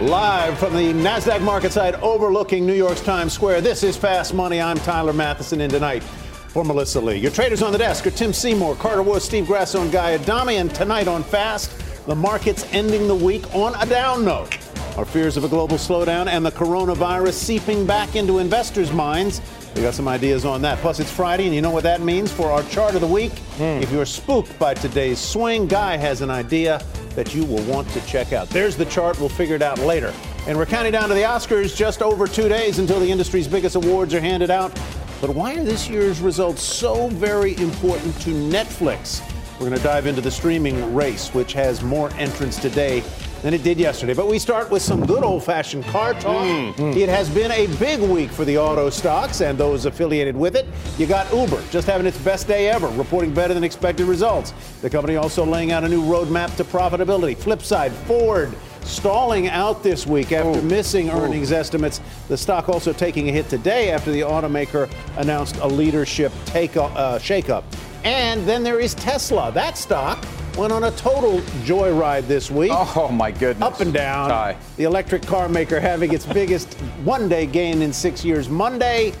Live from the NASDAQ market side overlooking New York's Times Square, this is Fast Money. I'm Tyler Mathisen, and tonight for Melissa Lee. Your traders on the desk are Tim Seymour, Carter Worth, Steve Grasso, and Guy Adami. And tonight on Fast, the market's ending the week on a down note. Our fears of a global slowdown and the coronavirus seeping back into investors' minds. We got some ideas on that. Plus, it's Friday, and you know what that means for our chart of the week. Hmm. If you're spooked by today's swing, Guy has an idea that you will want to check out. There's the chart. We'll figure it out later. And we're counting down to the Oscars just over two days until the industry's biggest awards are handed out. But why are this year's results so very important to Netflix? We're going to dive into the streaming race, which has more entrants today than it did yesterday. But we start with some good old fashioned car talk. It has been a big week for the auto stocks and those affiliated with it. You got Uber just having its best day ever, reporting better than expected results. The company also laying out a new roadmap to profitability. Flip side, Ford stalling out this week after missing earnings estimates. The stock also taking a hit today after the automaker announced a leadership take uh, shakeup. And then there is Tesla. That stock went on a total joyride this week. Oh my goodness. Up and down. Ty. The electric car maker having its biggest one day gain in six years Monday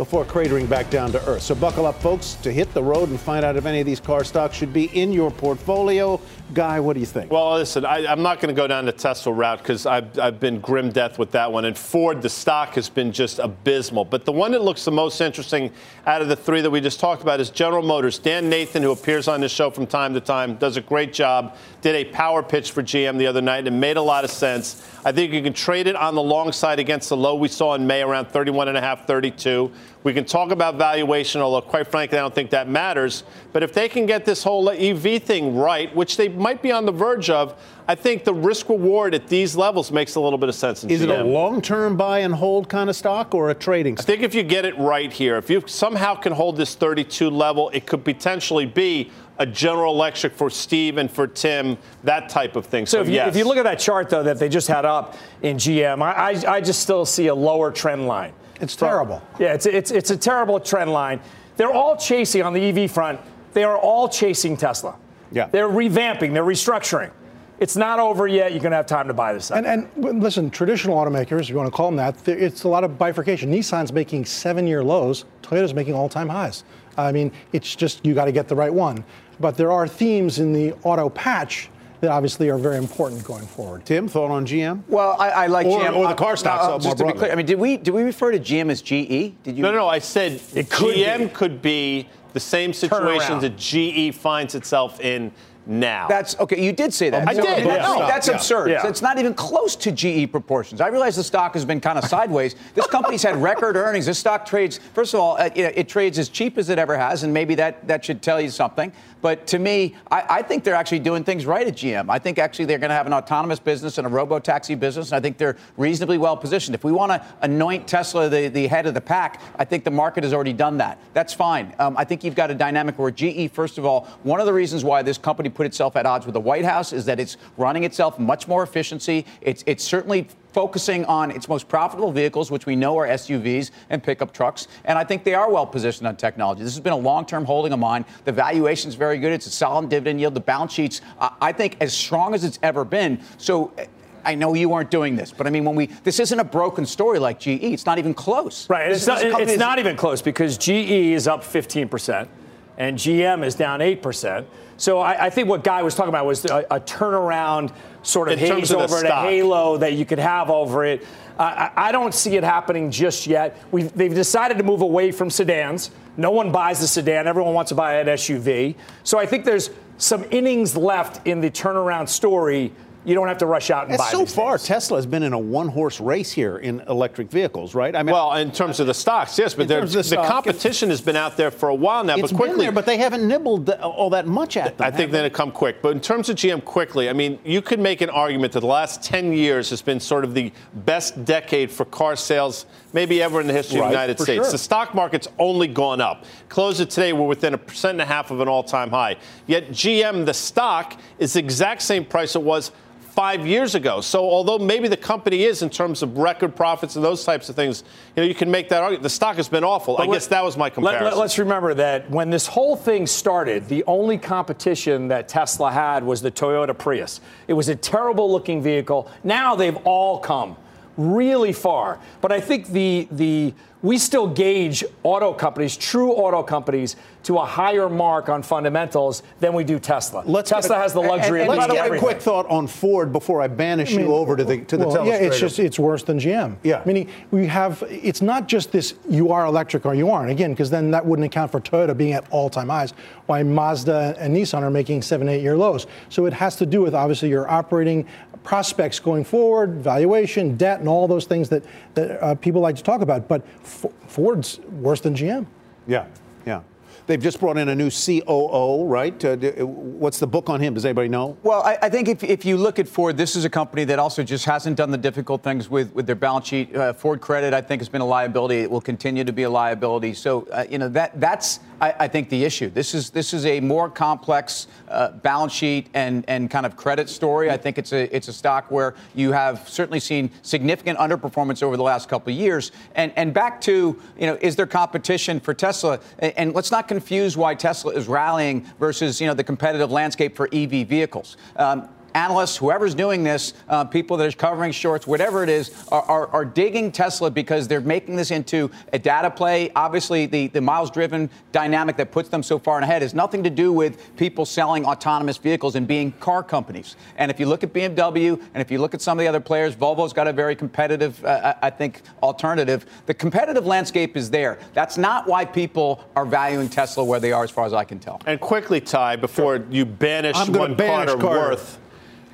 before cratering back down to earth. So buckle up, folks, to hit the road and find out if any of these car stocks should be in your portfolio. Guy, what do you think? Well, listen, I, I'm not going to go down the Tesla route because I've, I've been grim death with that one. And Ford, the stock has been just abysmal. But the one that looks the most interesting out of the three that we just talked about is General Motors. Dan Nathan, who appears on this show from time to time, does a great job. Did a power pitch for GM the other night and made a lot of sense. I think you can trade it on the long side against the low we saw in May around 31.5, 32. We can talk about valuation, although quite frankly, I don't think that matters. But if they can get this whole EV thing right, which they might be on the verge of, I think the risk reward at these levels makes a little bit of sense. In Is it a long term buy and hold kind of stock or a trading stock? I think if you get it right here, if you somehow can hold this 32 level, it could potentially be a General Electric for Steve and for Tim, that type of thing. So, So if you, yes. if you look at that chart though that they just had up in GM, I, I, I just still see a lower trend line. It's terrible. Yeah, it's, it's, it's a terrible trend line. They're all chasing on the EV front. They are all chasing Tesla. Yeah. They're revamping. They're restructuring. It's not over yet. You're going to have time to buy this. And, and listen, traditional automakers, if you want to call them that, it's a lot of bifurcation. Nissan's making seven year lows, Toyota's making all time highs. I mean, it's just you got to get the right one. But there are themes in the auto patch that obviously are very important going forward. Tim, thought on GM? Well, I, I like Or- GM. or the Uh, car stocks, uh, uh, more just to be clear, I mean, did we did we refer to GM as GE? Did you? No, no, no. I said It could GM be. could be the same situation Turnaround. that GE finds itself in now. That's okay. You did say that. I did, No, yeah. no, that's Yeah. absurd. Yeah. It's not even close to GE proportions. I realize the stock has been kind of sideways. This company's had record earnings. This stock trades. First of all, uh, you know, it trades as cheap as it ever has, and maybe that that should tell you something. But to me, I, I think they're actually doing things right at GM. I think actually they're going to have an autonomous business and a robo taxi business, and I think they're reasonably well positioned. If we want to anoint Tesla the, the head of the pack, I think the market has already done that. That's fine. Um, I think you've got a dynamic where GE, first of all, one of the reasons why this company put itself at odds with the White House is that it's running itself much more efficiency. It's it's certainly focusing on its most profitable vehicles, which we know are SUVs and pickup trucks. And I think they are well positioned on technology. This has been a long term holding of mine. The valuation is very good. It's a solid dividend yield. The balance sheet's, uh, I think, as strong as it's ever been. So. uh, I know you aren't doing this, but I mean, when we this isn't a broken story like GE. It's not even close. Right. This It's not, it's not even close because GE is up 15% and GM is down 8%. So I, I think what Guy was talking about was a, a turnaround sort of haze of over it, a halo that you could have over it. I, I I don't see it happening just yet. We've, they've decided to move away from sedans. No one buys a sedan. Everyone wants to buy an SUV. So I think there's some innings left in the turnaround story you don't have to rush out and And buy. so these far, things. Tesla has been in a one-horse race here in electric vehicles, right? I mean, Well, in terms of the stocks, yes, but there- the, the stock, competition has been out there for a while now. it's but quickly, been there, but they haven't nibbled all that much at them. I think have they're going to come quick. But in terms of GM quickly, I mean, you could make an argument that the last 10 years has been sort of the best decade for car sales maybe ever in the history of the United States. sure. The stock market's only gone up. Close it today, we're within a percent and a half of an all-time high. Yet GM, the stock, is the exact same price it was five years ago. So although maybe the company is in terms of record profits and those types of things, you know, you can make that argument. The stock has been awful. I But guess that was my comparison. Let, us remember that when this whole thing started, the only competition that Tesla had was the Toyota Prius. It was a terrible looking vehicle. Now they've all come really far. But I think the the we still gauge auto companies, true auto companies, to a higher mark on fundamentals than we do Tesla. Let's Tesla has the luxury and, of and, being by the way, everything. quick thought on Ford before I banish I mean, you over to the to the well, yeah, it's just it's worse than GM. Yeah. meaning we have it's not just this you are electric or you aren't again because then that wouldn't account for Toyota being at all-time highs. Why Mazda and Nissan are making seven eight year lows. So it has to do with obviously your operating prospects going forward, valuation, debt, and all those things that that uh, people like to talk about. But F- Ford's worse than GM. yeah, yeah. They've just brought in a new COO, right? Uh, what's the book on him? Does anybody know? Well, I, I think if, if you look at Ford, this is a company that also just hasn't done the difficult things with, with their balance sheet. Uh, Ford Credit, I think, has been a liability. It will continue to be a liability. So, uh, you know, that that's I, I think the issue. This is this is a more complex uh, balance sheet and and kind of credit story. I think it's a it's a stock where you have certainly seen significant underperformance over the last couple of years. And and back to you know, is there competition for Tesla? And, and let's not confuse why Tesla is rallying versus you know the competitive landscape for EV vehicles. Um, analysts, whoever's doing this, uh, people that are covering shorts, whatever it is, are, are, are digging Tesla because they're making this into a data play. Obviously, the, the miles driven dynamic that puts them so far ahead has nothing to do with people selling autonomous vehicles and being car companies. And if you look at BMW and if you look at some of the other players, Volvo's got a very competitive, uh, I I think, alternative. The competitive landscape is there. That's not why people are valuing Tesla where they are, as far as I can tell. And quickly, Ty, before you banish I'm one banish Carter, Carter. Worth,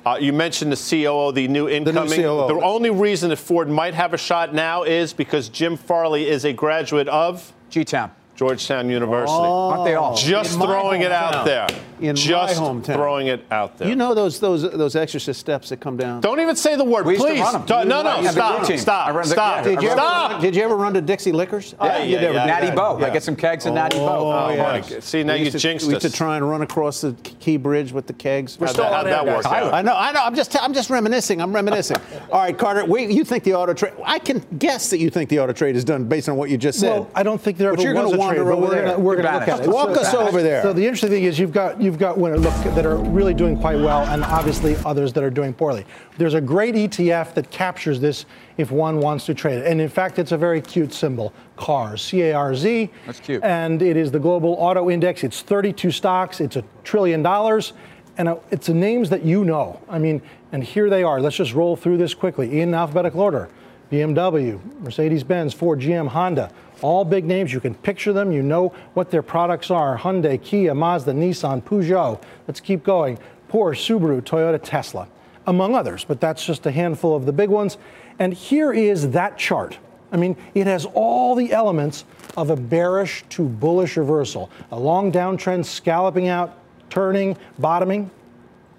uh, you mentioned the COO, the new incoming. The, COO. The only reason that Ford might have a shot now is because Jim Farley is a graduate of G Town. Georgetown University. Oh. Aren't they all? Just throwing it out there. In my Just hometown. throwing it out there. You know those those those exorcist steps that come down. Don't even say the word, We used to please. run 'em. Don't- no, no, had the stop, stop, the- stop, yeah, Did you, ever, did you ever run to Dixie Liquors? Yeah, you yeah, never yeah. did Natty that. Bo. I Yeah. get some kegs and Natty oh, Bo. Oh, yeah. my God. See, now We you used to- jinxed We used to try and run across the Key Bridge with the kegs. How'd still that, on how'd that work out? I know, I know. I'm just, I'm just reminiscing. I'm reminiscing. All right, Carter. We, you think the auto trade? I can guess that you think the auto trade is done based on what you just said. Well, I don't think there ever you're was gonna a trade, wander but over we're there. gonna, we're going to look at it. Walk us over there. So the interesting thing is you've got you've got winners look that are really doing quite well, and obviously others that are doing poorly. There's a great ETF that captures this if one wants to trade it, and in fact, it's a very cute symbol: CARS, C-A-R-Z. That's cute. And it is the global auto index. It's 32 stocks. It's a trillion dollars. And uh, it's the names that you know. I mean, and here they are. Let's just roll through this quickly in alphabetical order. BMW, Mercedes Benz, Ford, GM, Honda, all big names. You can picture them. You know what their products are Hyundai, Kia, Mazda, Nissan, Peugeot. Let's keep going. Porsche, Subaru, Toyota, Tesla, among others, but that's just a handful of the big ones. And here is that chart. I mean, it has all the elements of a bearish to bullish reversal, a long downtrend scalloping out, turning, bottoming.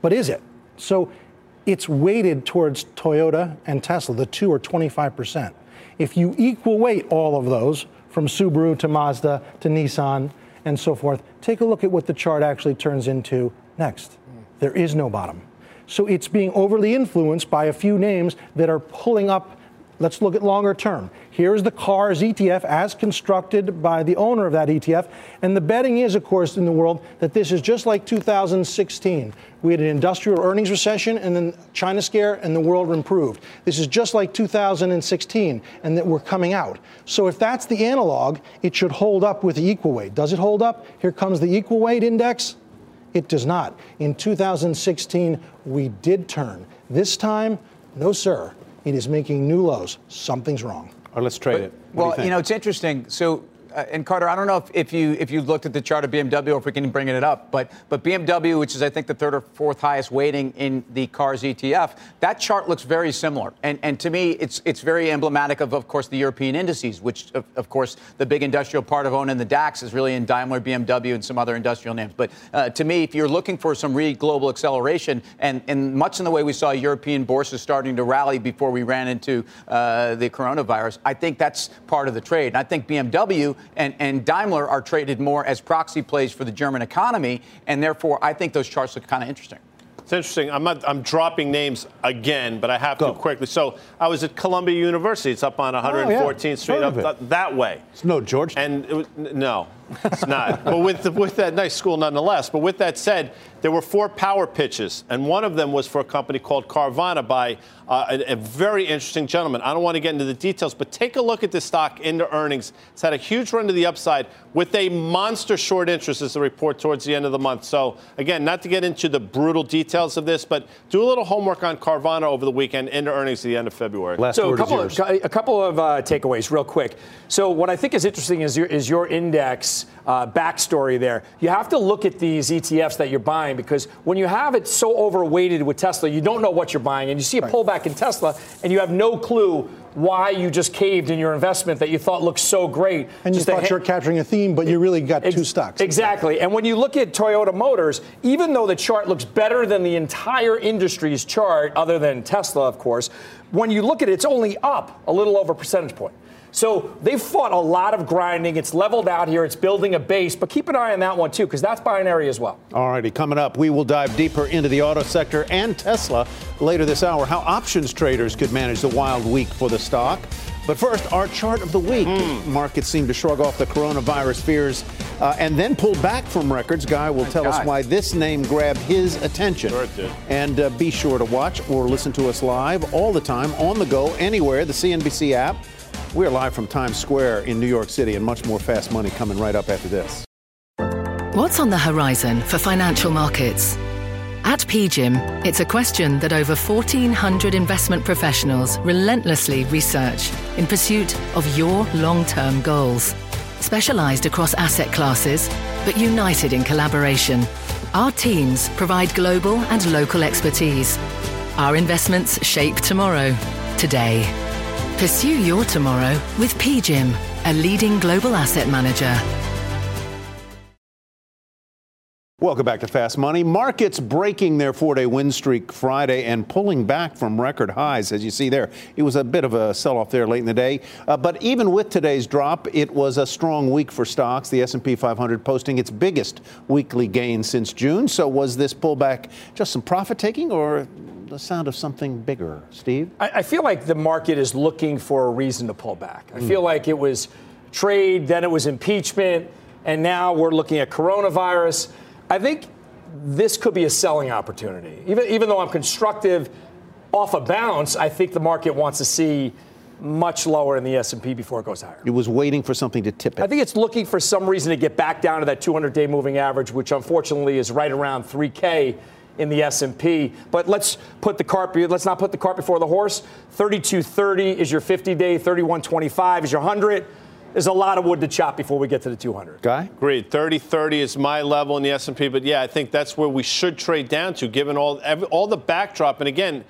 But is it? So it's weighted towards Toyota and Tesla. The two are 25%. If you equal weight all of those, from Subaru to Mazda to Nissan and so forth, take a look at what the chart actually turns into next. There is no bottom. So it's being overly influenced by a few names that are pulling up Let's look at longer term. Here's the CARS ETF as constructed by the owner of that ETF. And the betting is, of course, in the world that this is just like 2016. We had an industrial earnings recession and then China scare, and the world improved. This is just like 2016, and that we're coming out. So if that's the analog, it should hold up with the equal weight. Does it hold up? Here comes the equal weight index. It does not. In 2016, we did turn. This time, no, sir. It is making new lows. Something's wrong. Or let's trade it. What Well, think? you know, it's interesting. So uh, and Carter, I don't know if, if you if you looked at the chart of BMW or if we can bring it up, but but BMW, which is I think the third or fourth highest weighting in the cars ETF, that chart looks very similar. And and to me, it's it's very emblematic of, of course, the European indices, which of, of course the big industrial part of owning the DAX is really in Daimler, BMW, and some other industrial names. But uh, to me, if you're looking for some really global acceleration, and and much in the way we saw European bourses starting to rally before we ran into uh, the coronavirus, I think that's part of the trade. And I think BMW and, and Daimler are traded more as proxy plays for the German economy, and therefore I think those charts look kind of interesting. It's interesting. I'm, not, I'm dropping names again, but I have Go. to quickly. So I was at Columbia University. It's up on 114th oh, yeah. Street, up th- that way. It's no George. And was, no, it's not. but with, the, with that nice school nonetheless. But with that said, there were four power pitches, and one of them was for a company called Carvana by uh, a, a, very interesting gentleman. I don't want to get into the details, but take a look at the stock into earnings. It's had a huge run to the upside with a monster short interest as the report towards the end of the month. So, again, not to get into the brutal details of this, but do a little homework on Carvana over the weekend into earnings at the end of February. Last so, a couple, of, a couple of uh, takeaways, real quick. So, what I think is interesting is your, is your index uh, backstory there. You have to look at these ETFs that you're buying because when you have it so overweighted with Tesla, you don't know what you're buying, and you see a right. pullback in Tesla, and you have no clue why you just caved in your investment that you thought looked so great. And you thought you're capturing a theme, but you really got ex- two stocks. Exactly. And when you look at Toyota Motors, even though the chart looks better than the entire industry's chart, other than Tesla, of course, when you look at it, it's only up a little over a percentage point. So they've fought a lot of grinding. It's leveled out here. It's building a base, but keep an eye on that one too, because that's binary as well. All righty, coming up, we will dive deeper into the auto sector and Tesla later this hour. How options traders could manage the wild week for the stock. But first, our chart of the week. Mm. Markets seem to shrug off the coronavirus fears uh, and then pull back from records. Guy will tell us why this name grabbed his attention. Sure did. And uh, be sure to watch or listen to us live all the time, on the go, anywhere, the CNBC app we're live from Times Square in New York City, and much more fast money coming right up after this. What's on the horizon for financial markets? At PGIM, it's a question that over 1,400 investment professionals relentlessly research in pursuit of your long term goals. Specialized across asset classes, but united in collaboration, our teams provide global and local expertise. Our investments shape tomorrow, today. Pursue your tomorrow with PGIM, a leading global asset manager. Welcome back to Fast Money. Markets breaking their four day win streak Friday and pulling back from record highs, as you see there. It was a bit of a sell off there late in the day. Uh, but even with today's drop, it was a strong week for stocks. The S&P 500 posting its biggest weekly gain since June. So was this pullback just some profit taking or the sound of something bigger. Steve? I, I, feel like the market is looking for a reason to pull back. I mm. feel like it was trade, then it was impeachment, and now we're looking at coronavirus. I think this could be a selling opportunity. Even, even though I'm constructive off a bounce, I think the market wants to see much lower in the S&P before it goes higher. It was waiting for something to tip it. I think it's looking for some reason to get back down to that 200-day moving average, which unfortunately is right around 3K in the S&P. But let's put the cart let's not put the cart before the horse. 3230 is your 50-day, 3125 is your 100. There's a lot of wood to chop before we get to the 200. Guy? Agreed. 30-30 is my level in the S&P, but yeah, I think that's where we should trade down to given all every, all the backdrop and again,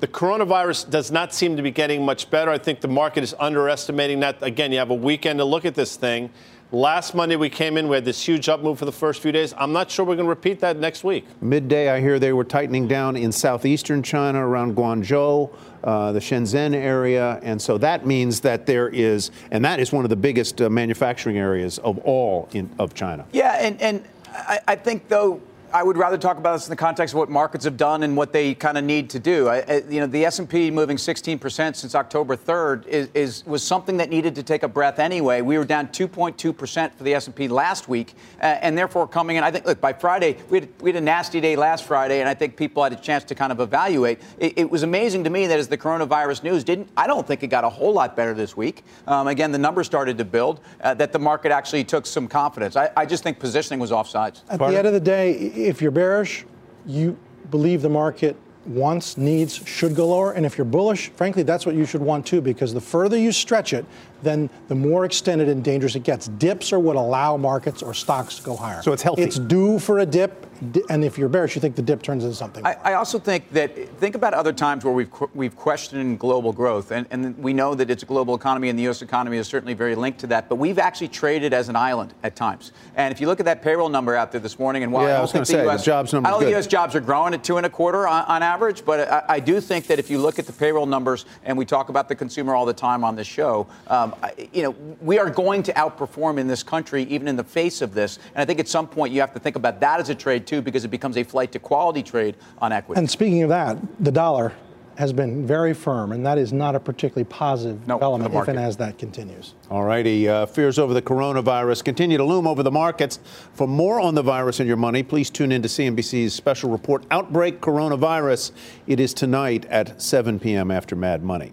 the coronavirus does not seem to be getting much better. I think the market is underestimating that. Again, you have a weekend to look at this thing. Last Monday we came in, we had this huge up move for the first few days. I'm not sure we're going to repeat that next week. Midday, I hear they were tightening down in southeastern China around Guangzhou, uh, the Shenzhen area. And so that means that there is, and that is one of the biggest uh, manufacturing areas of all in, of China. Yeah, and, and I, I think, though, I would rather talk about this in the context of what markets have done and what they kind of need to do. I, you know, the S&P moving 16% since October 3rd is, is, was something that needed to take a breath anyway. We were down 2.2% for the S&P last week, uh, and therefore coming in. I think, look, by Friday we had, we had, a nasty day last Friday, and I think people had a chance to kind of evaluate. It, it, was amazing to me that as the coronavirus news didn't, I don't think it got a whole lot better this week. Um, again, the numbers started to build. Uh, that the market actually took some confidence. I, I just think positioning was offsides. At Pardon? the end of the day if you're bearish, you believe the market wants, needs should go lower. And if you're bullish, frankly, that's what you should want too, because the further you stretch it, then the more extended and dangerous it gets. Dips are what allow markets or stocks to go higher. So it's healthy. It's due for a dip, and if you're bearish, you think the dip turns into something. I, I also think that think about other times where we've we've questioned global growth, and, and we know that it's a global economy, and the U.S. economy is certainly very linked to that. But we've actually traded as an island at times. And if you look at that payroll number out there this morning, and while Yeah, I I was gonna say, the the U.S. jobs number's I don't think. U.S. jobs are growing at two and a quarter on, on average, but I, I do think that if you look at the payroll numbers, and we talk about the consumer all the time on this show, um, you know, we are going to outperform in this country, even in the face of this. And I think at some point you have to think about that as a trade too, because it becomes a flight to quality trade on equity. And speaking of that, the dollar has been very firm, and that is not a particularly positive No, development the if and as that continues. All righty. Uh, fears over the coronavirus continue to loom over the markets. For more on the virus and your money, please tune in to CNBC's special report, Outbreak Coronavirus. It is tonight at 7 p.m. after Mad Money.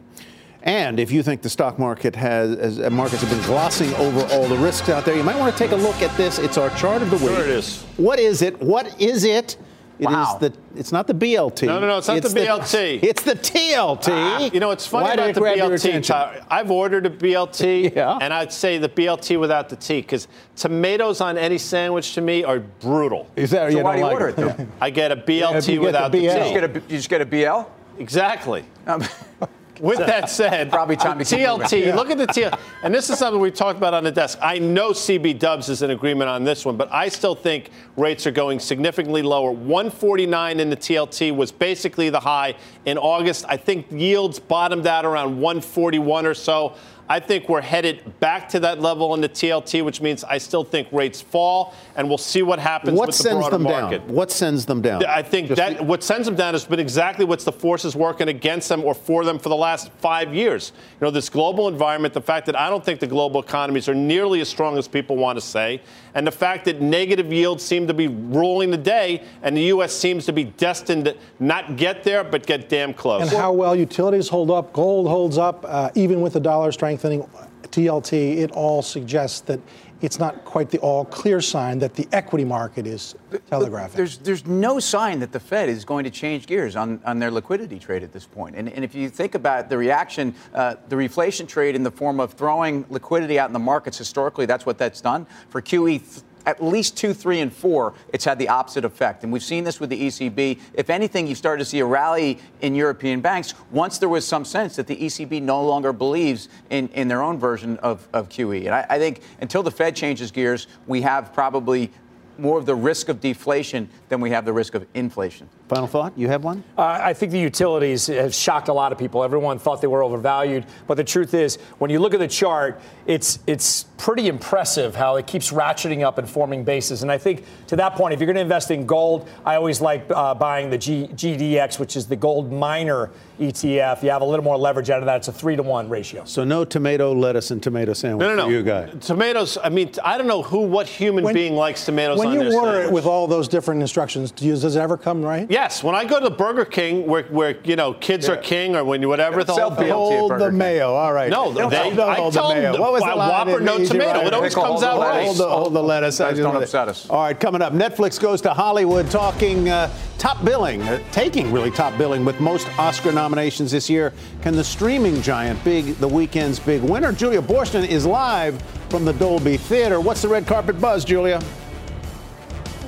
And if you think the stock market has, as uh, markets have been glossing over all the risks out there, you might want to take a look at this. It's our chart of the week. Sure it is. What is it? What is it? It is Wow. the. It's not the BLT. No, no, no, it's not the BLT. it's the TLT. You know, it's funny Why about the grab BLT. I've ordered a BLT, Yeah. and I'd say the BLT without the T, because tomatoes on any sandwich to me are brutal. Is that So you why don't do you like order it, though? I get a BLT you get without the the, BL. you, T. just get a, you just get a BL? Exactly. Um, With that said, Probably time to. TLT. Look at the TL, and this is something we talked about on the desk. I know CB Dubs is in agreement on this one, but I still think rates are going significantly lower. 149 in the TLT was basically the high in August. I think yields bottomed out around 141 or so. I think we're headed back to that level in the TLT, which means I still think rates fall, and we'll see what happens What with the sends broader them market. down? What sends them down? I think Just that what sends them down has been exactly what's the forces working against them or for them for the last five years. You know, this global environment, the fact that I don't think the global economies are nearly as strong as people want to say, and the fact that negative yields seem to be ruling the day, and the U.S. seems to be destined to not get there, but get damn close. And how well utilities hold up, gold holds up, uh, even with the dollar strengthening, TLT, it all suggests that it's not quite the all clear sign that the equity market is telegraphing. There's, there's no sign that the Fed is going to change gears on, on their liquidity trade at this point. And, and if you think about the reaction, uh, the reflation trade in the form of throwing liquidity out in the markets, historically, that's what that's done. For QE, at least two, three, and four, it's had the opposite effect. And we've seen this with the ECB. If anything, you've started to see a rally in European banks once there was some sense that the ECB no longer believes in, in their own version of, of QE. And I, I think until the Fed changes gears, we have probably more of the risk of deflation than we have the risk of inflation. Final thought? You have one? Uh, I think the utilities have shocked a lot of people. Everyone thought they were overvalued, but the truth is, when you look at the chart, it's it's pretty impressive how it keeps ratcheting up and forming bases. And I think to that point, if you're going to invest in gold, I always like uh, buying the G, GDX, which is the gold miner ETF. You have a little more leverage out of that. It's a three to one ratio. So no tomato, lettuce, and tomato sandwich no, no, no. for you guy. Tomatoes. I mean, I don't know who, what human When- being likes tomatoes when on you order it with all those different instructions, does it ever come right? Yes, when I go to Burger King, where, where you know kids are king, or when you whatever the Sell whole Hold the King. mayo. All right. No, Don't- they, don't hold the mayo. them What was the line Whopper, in no Easy tomato. Rider? It always Pickle, comes out the right. lettuce. Hold the, hold the lettuce. Guys, do don't upset us. All right, coming up, Netflix goes to Hollywood talking uh, top billing, uh, taking really top billing with most Oscar nominations this year. Can the streaming giant big the weekend's big winner? Julia Boorstin is live from the Dolby Theater. What's the red carpet buzz, Julia?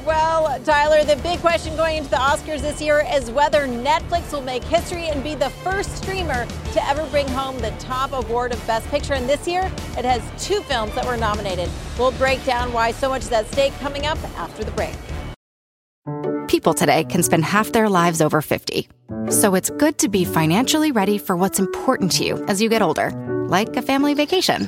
Well, Tyler, the big question going into the Oscars this year is whether Netflix will make history and be the first streamer to ever bring home the top award of Best Picture. And this year, it has two films that were nominated. We'll break down why so much is at stake coming up after the break. People today can spend half their lives over 50. So it's good to be financially ready for what's important to you as you get older, like a family vacation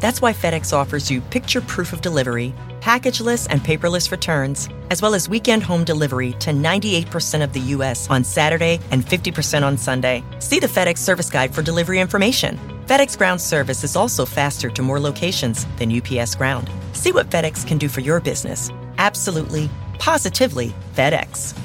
That's why FedEx offers you picture proof of delivery, packageless and paperless returns, as well as weekend home delivery to 98% of the U.S. on Saturday and 50% on Sunday. See the FedEx service guide for delivery information. FedEx Ground service is also faster to more locations than UPS Ground. See what FedEx can do for your business. Absolutely, positively FedEx.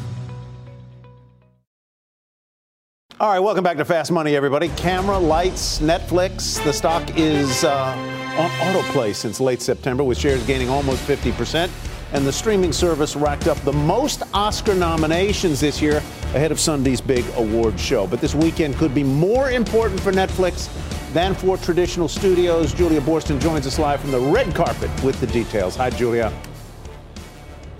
All right, welcome back to Fast Money, everybody. Camera, lights, Netflix. The stock is uh, on autoplay since late September, with shares gaining almost 50%. And the streaming service racked up the most Oscar nominations this year ahead of Sunday's big award show. But this weekend could be more important for Netflix than for traditional studios. Julia Boorstin joins us live from the red carpet with the details. Hi, Julia.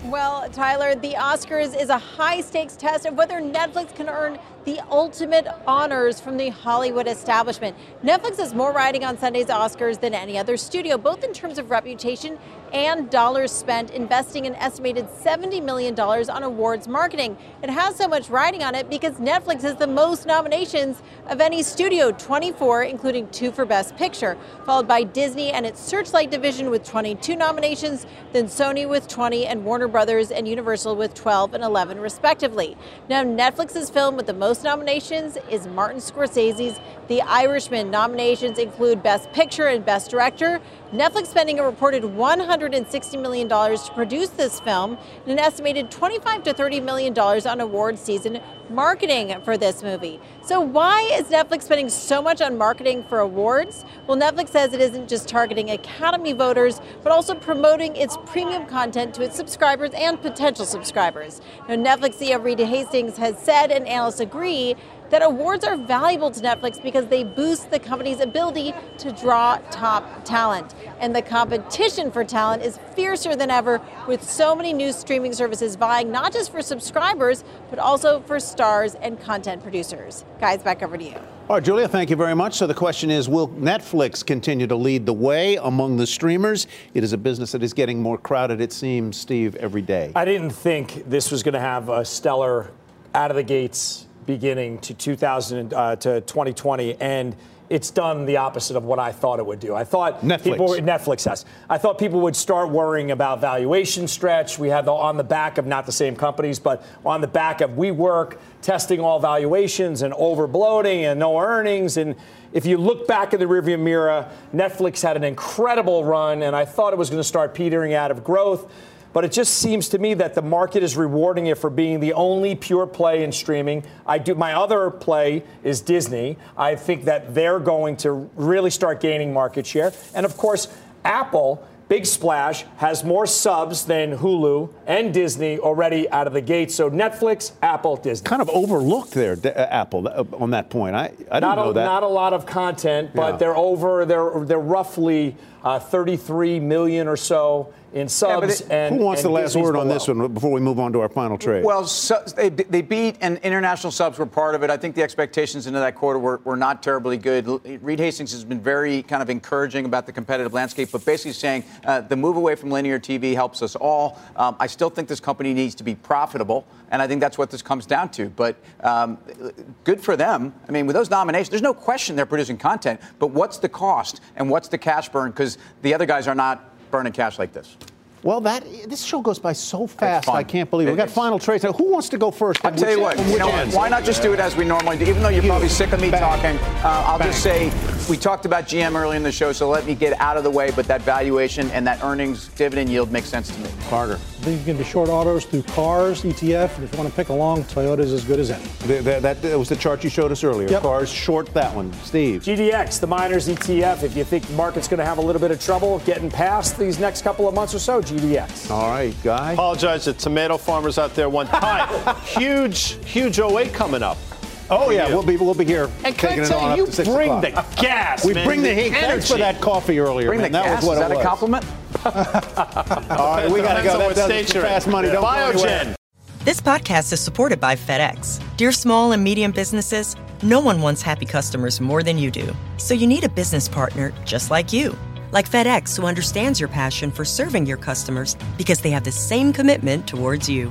Well, Tyler, the Oscars is a high stakes test of whether Netflix can earn the ultimate honors from the Hollywood establishment. Netflix has more riding on Sunday's Oscars than any other studio, both in terms of reputation and dollars spent, investing an estimated $70 million on awards marketing. It has so much riding on it because Netflix has the most nominations of any studio 24, including two for Best Picture, followed by Disney and its Searchlight division with 22 nominations, then Sony with 20, and Warner Brothers and Universal with 12 and 11, respectively. Now, Netflix's film with the most most nominations is Martin Scorsese's The Irishman. Nominations include Best Picture and Best Director. Netflix spending a reported $160 million to produce this film and an estimated 25 to $30 million on award season marketing for this movie. So, why is Netflix spending so much on marketing for awards? Well, Netflix says it isn't just targeting Academy voters, but also promoting its premium content to its subscribers and potential subscribers. Now, Netflix CEO Reed Hastings has said, and analysts agree, that awards are valuable to Netflix because they boost the company's ability to draw top talent. And the competition for talent is fiercer than ever, with so many new streaming services vying not just for subscribers, but also for stars and content producers. Guys, back over to you. All right, Julia, thank you very much. So the question is Will Netflix continue to lead the way among the streamers? It is a business that is getting more crowded, it seems, Steve, every day. I didn't think this was going to have a stellar out of the gates beginning to 2000 uh, to 2020, and it's done the opposite of what I thought it would do. I thought Netflix. people Netflix has. I thought people would start worrying about valuation stretch. We had the, on the back of not the same companies, but on the back of WeWork testing all valuations and over bloating and no earnings. And if you look back in the rearview mirror, Netflix had an incredible run, and I thought it was going to start petering out of growth. But it just seems to me that the market is rewarding it for being the only pure play in streaming. I do my other play is Disney. I think that they're going to really start gaining market share. And of course, Apple Big Splash has more subs than Hulu and Disney already out of the gate. So Netflix, Apple, Disney. Kind of overlooked there, uh, Apple, uh, on that point. I, I didn't not know a, that. Not a lot of content, but Yeah. they're over. They're they're roughly uh, 33 million or so in subs. it- and Who wants and the last Disney's word on below. this one before we move on to our final trade? Well, so, they, they beat, and international subs were part of it. I think the expectations into that quarter were, were not terribly good. Reed Hastings has been very kind of encouraging about the competitive landscape, but basically saying uh, the move away from linear TV helps us all. Um, I still think this company needs to be profitable, and I think that's what this comes down to. But um, good for them. I mean, with those nominations, there's no question they're producing content, but what's the cost and what's the cash burn? Because the other guys are not burning cash like this. Well, that this show goes by so fast. I can't believe it. We got final trades. Now, who wants to go first? I'll tell you what, you know, why not just do it as we normally do? Even though you're probably sick of me Bang. talking, uh, I'll just say we talked about GM earlier in the show, so let me get out of the way. But that valuation and that earnings dividend yield makes sense to me. Carter. I think you can be short autos through cars, ETF, and if you want to pick along, Toyota's as good as any. Th- th- that, that was the chart you showed us earlier. Yep. Cars short that one. Steve. GDX, the miners ETF. If you think the market's going to have a little bit of trouble getting past these next couple of months or so, GDX. All right, guy. Apologize to tomato farmers out there one time. huge, huge 08 coming up. Oh yeah, you. we'll be we'll be here. And can taking I tell you, you to bring o'clock. the gas, We man, bring the the heat. Thanks for that coffee earlier, Bring man. the that gas. was what Is it that a compliment? All right, we gotta go. on That what does it state for you're fast money. Don't go. Biogen. This podcast is supported by FedEx. Dear small and medium businesses, no one wants happy customers more than you do. So you need a business partner just like you. Like FedEx, who understands your passion for serving your customers because they have the same commitment towards you.